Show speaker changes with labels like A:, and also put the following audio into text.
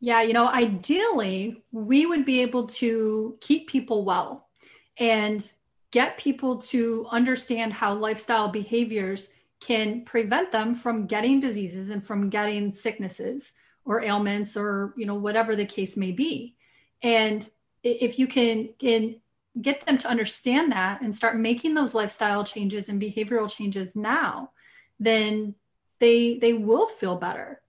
A: Yeah, you know, ideally, we would be able to keep people well and get people to understand how lifestyle behaviors can prevent them from getting diseases and from getting sicknesses or ailments or you know whatever the case may be. And if you can, can get them to understand that and start making those lifestyle changes and behavioral changes now then they they will feel better.